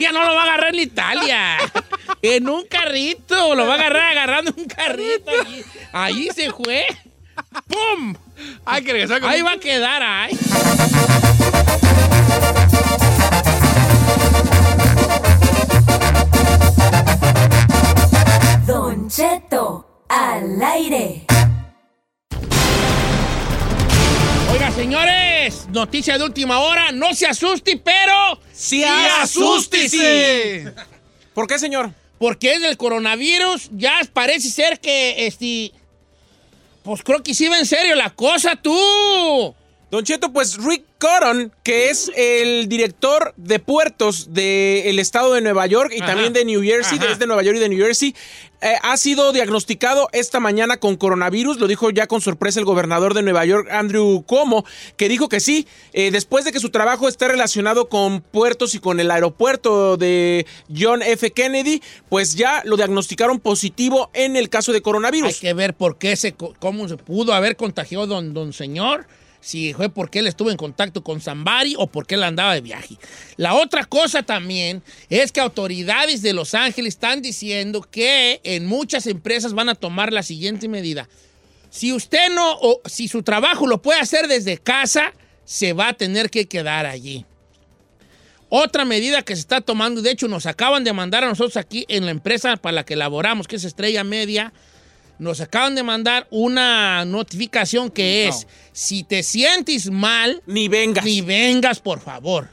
ella no lo va a agarrar en Italia. En un carrito. Lo va a agarrar agarrando un carrito. Allí, Allí se fue. ¡Pum! Hay que Ahí va a quedar, ay. Don Cheto, al aire. Oiga, señores, noticia de última hora. No se asuste, pero sí asústese. ¿Por qué, señor? Porque es del coronavirus. Ya parece ser que, este... Pues creo que sí va en serio la cosa, tú. Don Cheto, pues Rick Cotton, que es el director de puertos del estado de Nueva York y Ajá. también de New Jersey, Ajá. es de Nueva York y de New Jersey, eh, ha sido diagnosticado esta mañana con coronavirus. Lo dijo ya con sorpresa el gobernador de Nueva York, Andrew Cuomo, que dijo que sí, eh, después de que su trabajo esté relacionado con puertos y con el aeropuerto de John F. Kennedy, pues ya lo diagnosticaron positivo en el caso de coronavirus. Hay que ver por qué se, cómo se pudo haber contagiado don, don señor. Si fue porque él estuvo en contacto con Zambari o porque él andaba de viaje. La otra cosa también es que autoridades de Los Ángeles están diciendo que en muchas empresas van a tomar la siguiente medida. Si usted no, o si su trabajo lo puede hacer desde casa, se va a tener que quedar allí. Otra medida que se está tomando, de hecho nos acaban de mandar a nosotros aquí en la empresa para la que laboramos, que es Estrella Media, nos acaban de mandar una notificación que es, si te sientes mal, ni vengas. Ni vengas, por favor.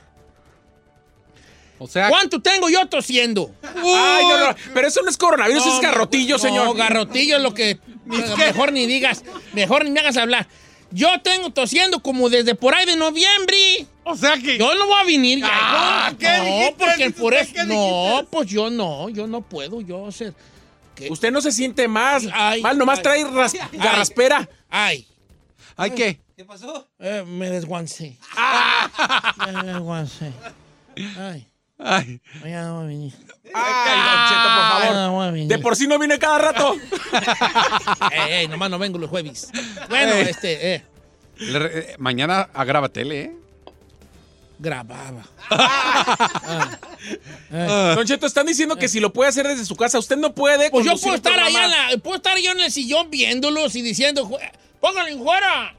O sea, ¿Cuánto tengo yo tosiendo? Ay, no, no, pero eso no es coronavirus, No, es garrotillo, no, señor. garrotillo es lo que... mejor ni digas, mejor ni me hagas hablar. Yo tengo tosiendo como desde por ahí de noviembre. O sea que... Yo no voy a venir ya. Ah, no, ¿qué no, dijiste? porque ¿Usted por eso... qué No, pues yo no, yo no puedo, yo hacer... Usted no se siente más Ay, mal, nomás ay. trae ras- Ay. garraspera. Ay. ¿Ay qué? ¿Qué pasó? Eh, me desguancé. me desguancé. Ay. Ay. Ya no voy a venir. Ay, Cheto, por Ah, favor. no voy a venir. De por sí no viene cada rato. ey, ey, nomás no vengo los jueves. Bueno, Ey. este, eh, Le re- eh, mañana agrava tele, ¿eh? Grababa. Don Cheto, están diciendo que si lo puede hacer desde su casa, usted no puede. Pues yo puedo estar allá en la, puedo estar yo en el sillón viéndolos y diciendo, "Jue- pónganlo en fuera.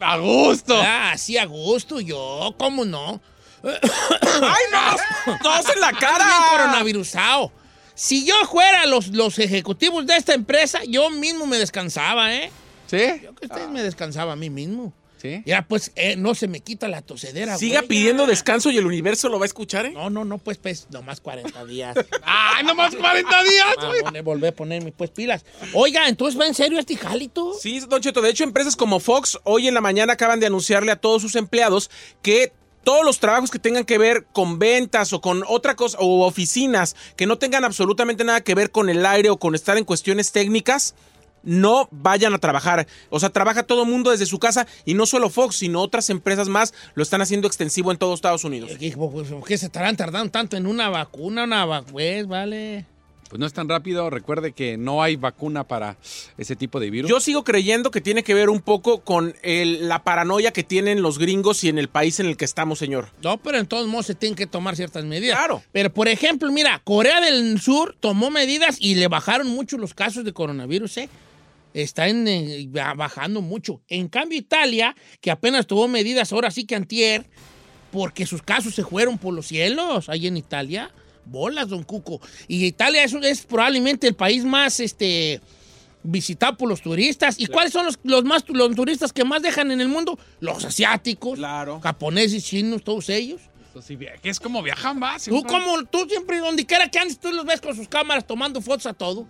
A gusto. Ah, sí, a gusto, yo, ¿cómo no? ¡Ay, no! ¡Todos en la cara! Bien coronavirusado. Si yo fuera los, los ejecutivos de esta empresa, yo mismo me descansaba, ¿eh? ¿Sí? Yo que ustedes me descansaba a mí mismo. ¿Sí? Ya, pues, eh, no se me quita la tosedera, Siga güey. pidiendo descanso y el universo lo va a escuchar, ¿eh? No, no, no, pues, pues, nomás 40 días. ¡Ay, nomás 40 días! Ah, pone- volver a ponerme, pues, pilas. Oiga, entonces, ¿va en serio este jalito? Sí, Don Cheto. De hecho, empresas como Fox hoy en la mañana acaban de anunciarle a todos sus empleados que todos los trabajos que tengan que ver con ventas o con otra cosa, o oficinas que no tengan absolutamente nada que ver con el aire o con estar en cuestiones técnicas, no vayan a trabajar. O sea, trabaja todo el mundo desde su casa y no solo Fox, sino otras empresas más lo están haciendo extensivo en todo Estados Unidos. ¿Qué, pues, ¿por qué se estarán tardando tanto en una vacuna? Una vacuna, pues, vale. Pues no es tan rápido. Recuerde que no hay vacuna para ese tipo de virus. Yo sigo creyendo que tiene que ver un poco con el- la paranoia que tienen los gringos y en el país en el que estamos, señor. No, pero en todos modos se tienen que tomar ciertas medidas. Claro. Pero, por ejemplo, mira, Corea del Sur tomó medidas y le bajaron mucho los casos de coronavirus, ¿eh? Están eh, ba- bajando mucho. En cambio, Italia, que apenas tomó medidas ahora sí que antier, porque sus casos se fueron por los cielos ahí en Italia. Bolas, don Cuco. Y Italia es, es probablemente el país más este, visitado por los turistas. ¿Y cuáles son los, los más los turistas que más dejan en el mundo? Los asiáticos, Claro. japoneses, chinos, todos ellos. Sí, que es como viajan más. Tú como, tú siempre, donde quiera que andes, tú los ves con sus cámaras tomando fotos a todo.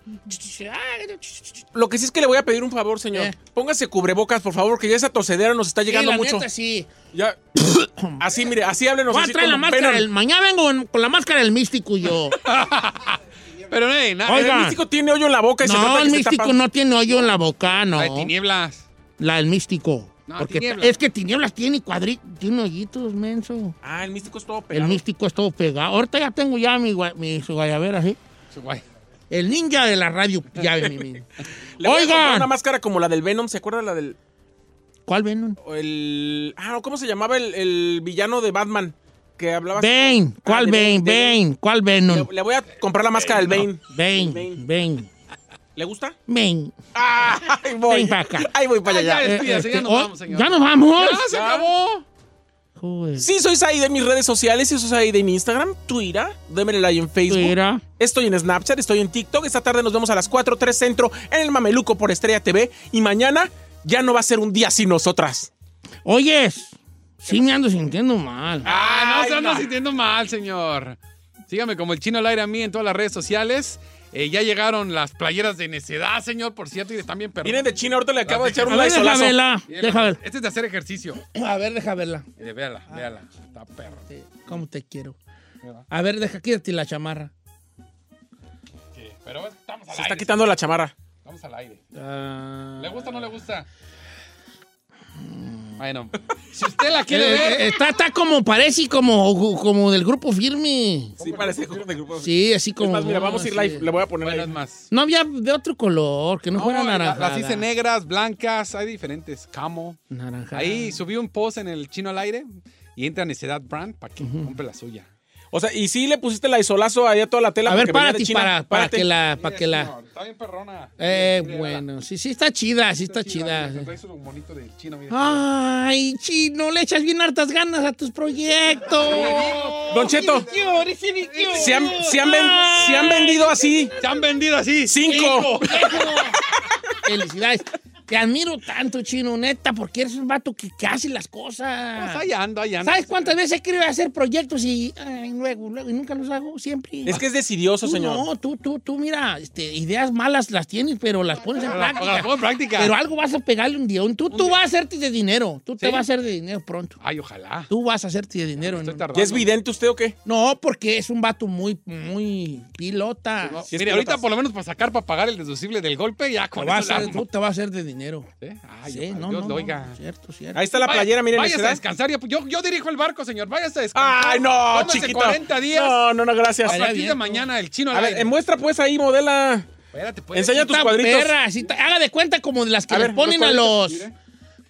Lo que sí es que le voy a pedir un favor, señor. ¿Qué? Póngase cubrebocas, por favor, que ya esa tosedera nos está llegando Sí, la mucho. neta, sí. Ya. Así, mire, así háblenos. Voy a así traer la como máscara. Venom. del- mañana vengo con- con la máscara del místico yo. Pero, hey, nada. Oiga. El místico tiene hoyo en la boca y se no, nota que el se místico tapa. no tiene hoyo en la boca, no. Hay tinieblas. La del místico. No, Porque tinieblas. es que tinieblas tiene cuadritos, tiene hoyitos, menso. Ah, el místico es todo El pegado. místico es todo pegado. Ahorita ya tengo ya mi, mi su guayabera, ¿sí? Su guay. El ninja de la radio. Ya, mi. Le Oigan. una máscara como la del Venom, ¿se acuerda la del ¿Cuál Venom? el ah, ¿cómo se llamaba el, el villano de Batman que hablaba así? Bane. Ah, ¿Cuál de Bane? Bane. ¿Cuál Venom? Le, le voy a comprar la máscara del Bane. Bane. Bane. ¿Le gusta? Bane. Ah, ahí voy. Ven para acá. Ahí voy para ya, allá. ya nos oh, vamos, señor. ¿Ya nos vamos? ¡Ya se acabó! Joder. Sí, soy Said en mis redes sociales, y soy Said en Instagram, Twitter, démele like en Facebook. Mira. Estoy en Snapchat, estoy en TikTok. Esta tarde nos vemos a las 4, 3 centro en el Mameluco por Estrella TV. Y mañana ya no va a ser un día sin nosotras. Oyes, sí me ando sintiendo mal. Ah, no Ay, se anda no. sintiendo mal, señor. Sígame como el chino al aire a mí en todas las redes sociales. Eh, ya llegaron las playeras de necedad, señor, por cierto, y están bien perros. Vienen de China, ahorita le acabo de echar un deja laizolazo. verla. Este es de hacer ejercicio. A ver, deja verla. Eh, véala, véala. Está perro. Sí, ¿Cómo te quiero? A ver, deja, quítate la chamarra. Sí, pero estamos al Se aire. está quitando la chamarra. Estamos al aire. Ah. ¿Le gusta o no le gusta? Bueno, si usted la quiere Eh, ver... eh, está, está como, parece como, como del grupo firme. Sí, parece grupo de grupo. Sí, así Es como. más, mira, vamos a ir sí. live. Le voy a poner Bueno, ahí. es más. No había de otro color, que no, fuera No, la- naranja. Las hice negras, blancas, hay diferentes. Camo. Naranja. Ahí subí un post en el chino al aire y entra a Necedad Brand para que compre la suya. O sea, y sí le pusiste la isolazo ahí a toda la tela. A ver, párate China. para, para Párate. que la... Para que la... Está bien perrona. Eh, bueno, sí, sí está chida, sí está chida. Monito del chino, mira. Ay, chino, le echas bien hartas ganas a tus proyectos. Don Cheto, se han, se han ven- se han vendido así. Se han vendido así. Cinco. Felicidades. Te admiro tanto, chino, neta, porque eres un vato que, que hace las cosas. Pues ahí ando, ahí ando. ¿Sabes cuántas veces he querido hacer proyectos y ay, luego, luego, y nunca los hago? Siempre. Es que es decidioso, Tú señor. No, tú, tú, tú, mira, este, ideas malas las tienes, pero las pones en práctica. las pongo en práctica. Pero algo vas a pegarle un día. Tú, tú vas a hacerte de dinero. Tú te vas a hacer de dinero pronto. Ay, ojalá. Tú vas a hacerte de dinero. ¿no? ¿Ya es vidente usted o qué? No, porque es un vato muy, muy pilota. No, Sí, ahorita por lo menos para sacar, para pagar el deducible del golpe, ya Te con va a eso la tú te vas a hacer de dinero. ¿Sí? Ay, Sí, no, Dios no, lo no, oiga. Cierto, cierto. Ahí está la Vaya- playera, miren. Váyase ¿se a descansar. Yo, dirijo el barco, señor. Váyase a descansar. Ay, no, Tómese chiquito. 40 días. No, no, no, gracias. A partir de mañana, el chino A ver, aire. eh, muestra pues ahí, modela. Espérate, pues. Enseña tus cuadritos. perra, está- haga de cuenta como de las que A le ver, ponen los a los.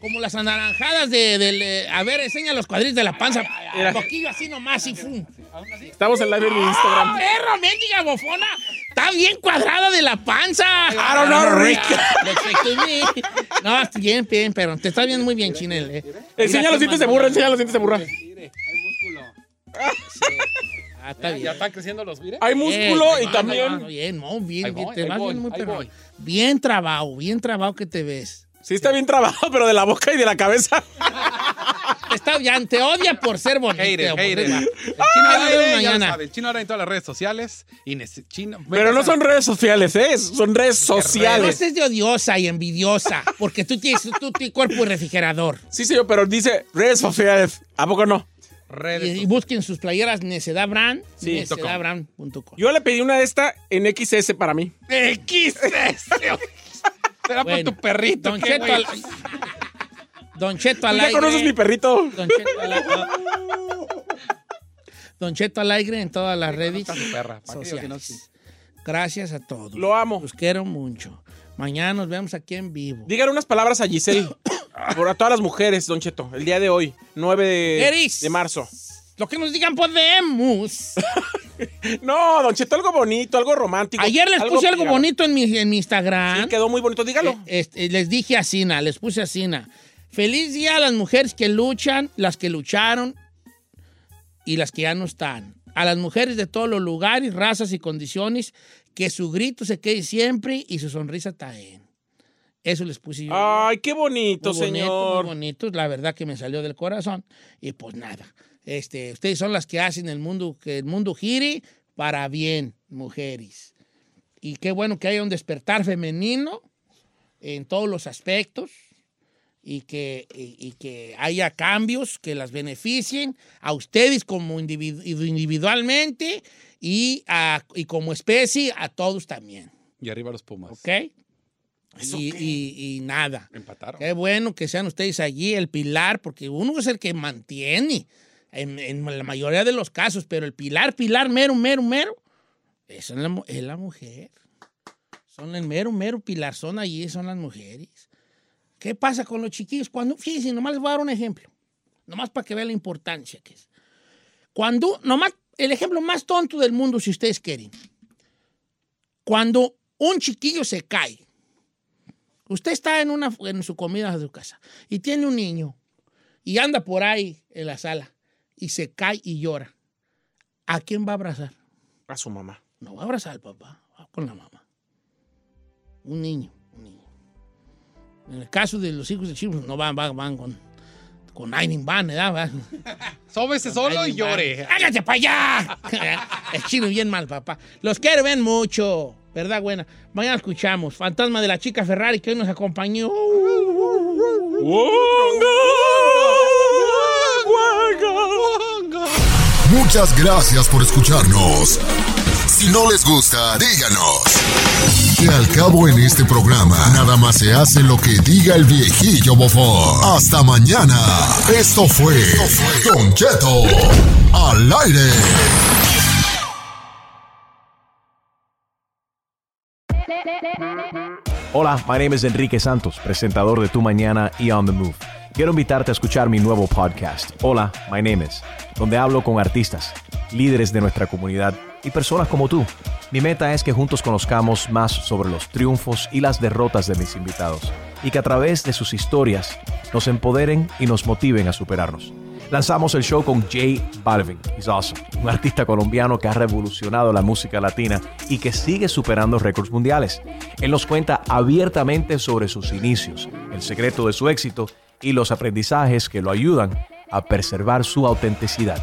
Como las anaranjadas de, del, eh, A ver, enseña los cuadritos de la panza. Un poquillo así nomás y fum. Estamos en live en ¡Ah, Instagram. perro, mendiga bofona! Está bien cuadrada de la panza. I don't know, Rick. No, bien, bien, pero te está viendo muy bien, Chinel. Eh. Enseña los dientes de burra, enseña los dientes de burra. Mire, hay músculo. Ah, está bien. Ya están creciendo los, mire. Hay músculo Bien, y no, también. no, bien, no, bien, Ahí bien, voy, te ahí vas voy, viendo muy ahí perro. voy. Bien trabado, bien trabado que te ves. Sí, está bien trabajado, pero de la boca y de la cabeza. Está bien, te odia por ser bonito. Hater, hater. El chino mañana. sabe, El ahora en todas las redes sociales. Y nece- chino, Pero no son redes sociales, ¿eh? Son redes No sociales. estés de odiosa y envidiosa, porque tú tienes tú tienes cuerpo refrigerador. Sí, señor, pero dice redes sociales. ¿A poco no? redes Y, y busquen sus playeras Necedad Brand, Sí. necedadbrand.com. Yo le pedí una de esta en XS para mí. XS. Será Bueno, por tu perrito. Don ¿qué, Cheto al, Don Cheto al ¿Tú ya aire. conoces mi perrito? Don Cheto al aire. Don Cheto al aire en todas las redes sociales. Gracias a todos. Lo amo. Los quiero mucho. Mañana nos vemos aquí en vivo. Dígale unas palabras a Giselle. por a todas las mujeres, Don Cheto. El día de hoy, 9 de, Eris. de marzo. Lo que nos digan podemos. No, Don Cheto, algo bonito, algo romántico. Ayer les puse algo pegado. bonito en mi, en mi Instagram. Sí, quedó muy bonito. Dígalo. Eh, este, les dije a Sina, les puse a Sina. Feliz día a las mujeres que luchan, las que lucharon y las que ya no están. A las mujeres de todos los lugares, razas y condiciones, que su grito se quede siempre y su sonrisa también. Eso les puse yo. Ay, qué bonito, Muy bonito, señor. Muy bonito, la verdad que me salió del corazón. Y pues nada, este, ustedes son las que hacen el mundo, que el mundo gire para bien, mujeres. Y qué bueno que haya un despertar femenino en todos los aspectos y que, y, y que haya cambios que las beneficien a ustedes como individu- individualmente y, a- y como especie a todos también. Y arriba los Pumas. ¿Ok? Y, y- y nada. Empataron. Qué bueno que sean ustedes allí el pilar, porque uno es el que mantiene en, en la mayoría de los casos, pero el pilar, pilar, mero, mero, mero, es la, es la mujer. Son el mero, mero pilar, son allí, son las mujeres. ¿Qué pasa con los chiquillos? Cuando, fíjense, nomás les voy a dar un ejemplo, nomás para que vean la importancia que es. Cuando, nomás, el ejemplo más tonto del mundo, si ustedes quieren. Cuando un chiquillo se cae, Usted está en, una, en su comida de su casa y tiene un niño y anda por ahí en la sala y se cae y llora. ¿A quién va a abrazar? A su mamá. No va a abrazar al papá, va con la mamá. Un niño, un niño. En el caso de los hijos de chicos, no van, van, van con, con alguien, van, ¿verdad? Sóbese solo y llore. ¡Hágase para allá! El chino bien mal, papá. Los quiero ven mucho, ¿verdad, buena? Mañana escuchamos. Fantasma de la chica Ferrari que hoy nos acompañó. Muchas gracias por escucharnos. Si no les gusta, díganos. Que al cabo en este programa, nada más se hace lo que diga el viejillo bofón. Hasta mañana. Esto fue Don Cheto al aire. Hola, my name is Enrique Santos, presentador de Tu Mañana y On the Move. Quiero invitarte a escuchar mi nuevo podcast, Hola, my name is, donde hablo con artistas, líderes de nuestra comunidad y personas como tú. Mi meta es que juntos conozcamos más sobre los triunfos y las derrotas de mis invitados y que a través de sus historias nos empoderen y nos motiven a superarnos. Lanzamos el show con Jay Balvin, he's awesome, un artista colombiano que ha revolucionado la música latina y que sigue superando récords mundiales. Él nos cuenta abiertamente sobre sus inicios, el secreto de su éxito y los aprendizajes que lo ayudan a preservar su autenticidad.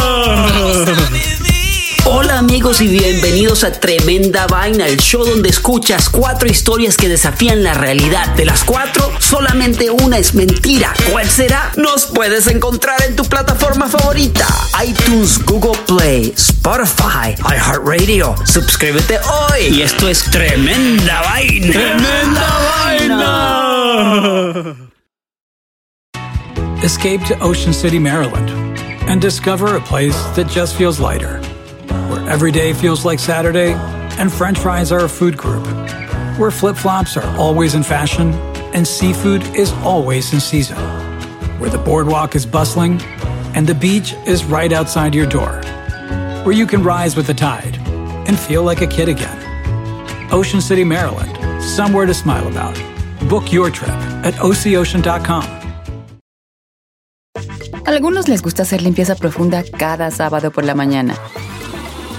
amigos y bienvenidos a Tremenda Vaina, el show donde escuchas cuatro historias que desafían la realidad. De las cuatro, solamente una es mentira. ¿Cuál será? Nos puedes encontrar en tu plataforma favorita. iTunes, Google Play, Spotify, iHeartRadio. Suscríbete hoy. Y esto es Tremenda Vaina. ¡Tremenda vaina! Escape to Ocean City, Maryland, and discover a place that just feels lighter. Every day feels like Saturday, and French fries are a food group. Where flip flops are always in fashion, and seafood is always in season. Where the boardwalk is bustling, and the beach is right outside your door. Where you can rise with the tide and feel like a kid again. Ocean City, Maryland, somewhere to smile about. Book your trip at oceocean.com. Algunos les gusta hacer limpieza profunda cada sábado por la mañana.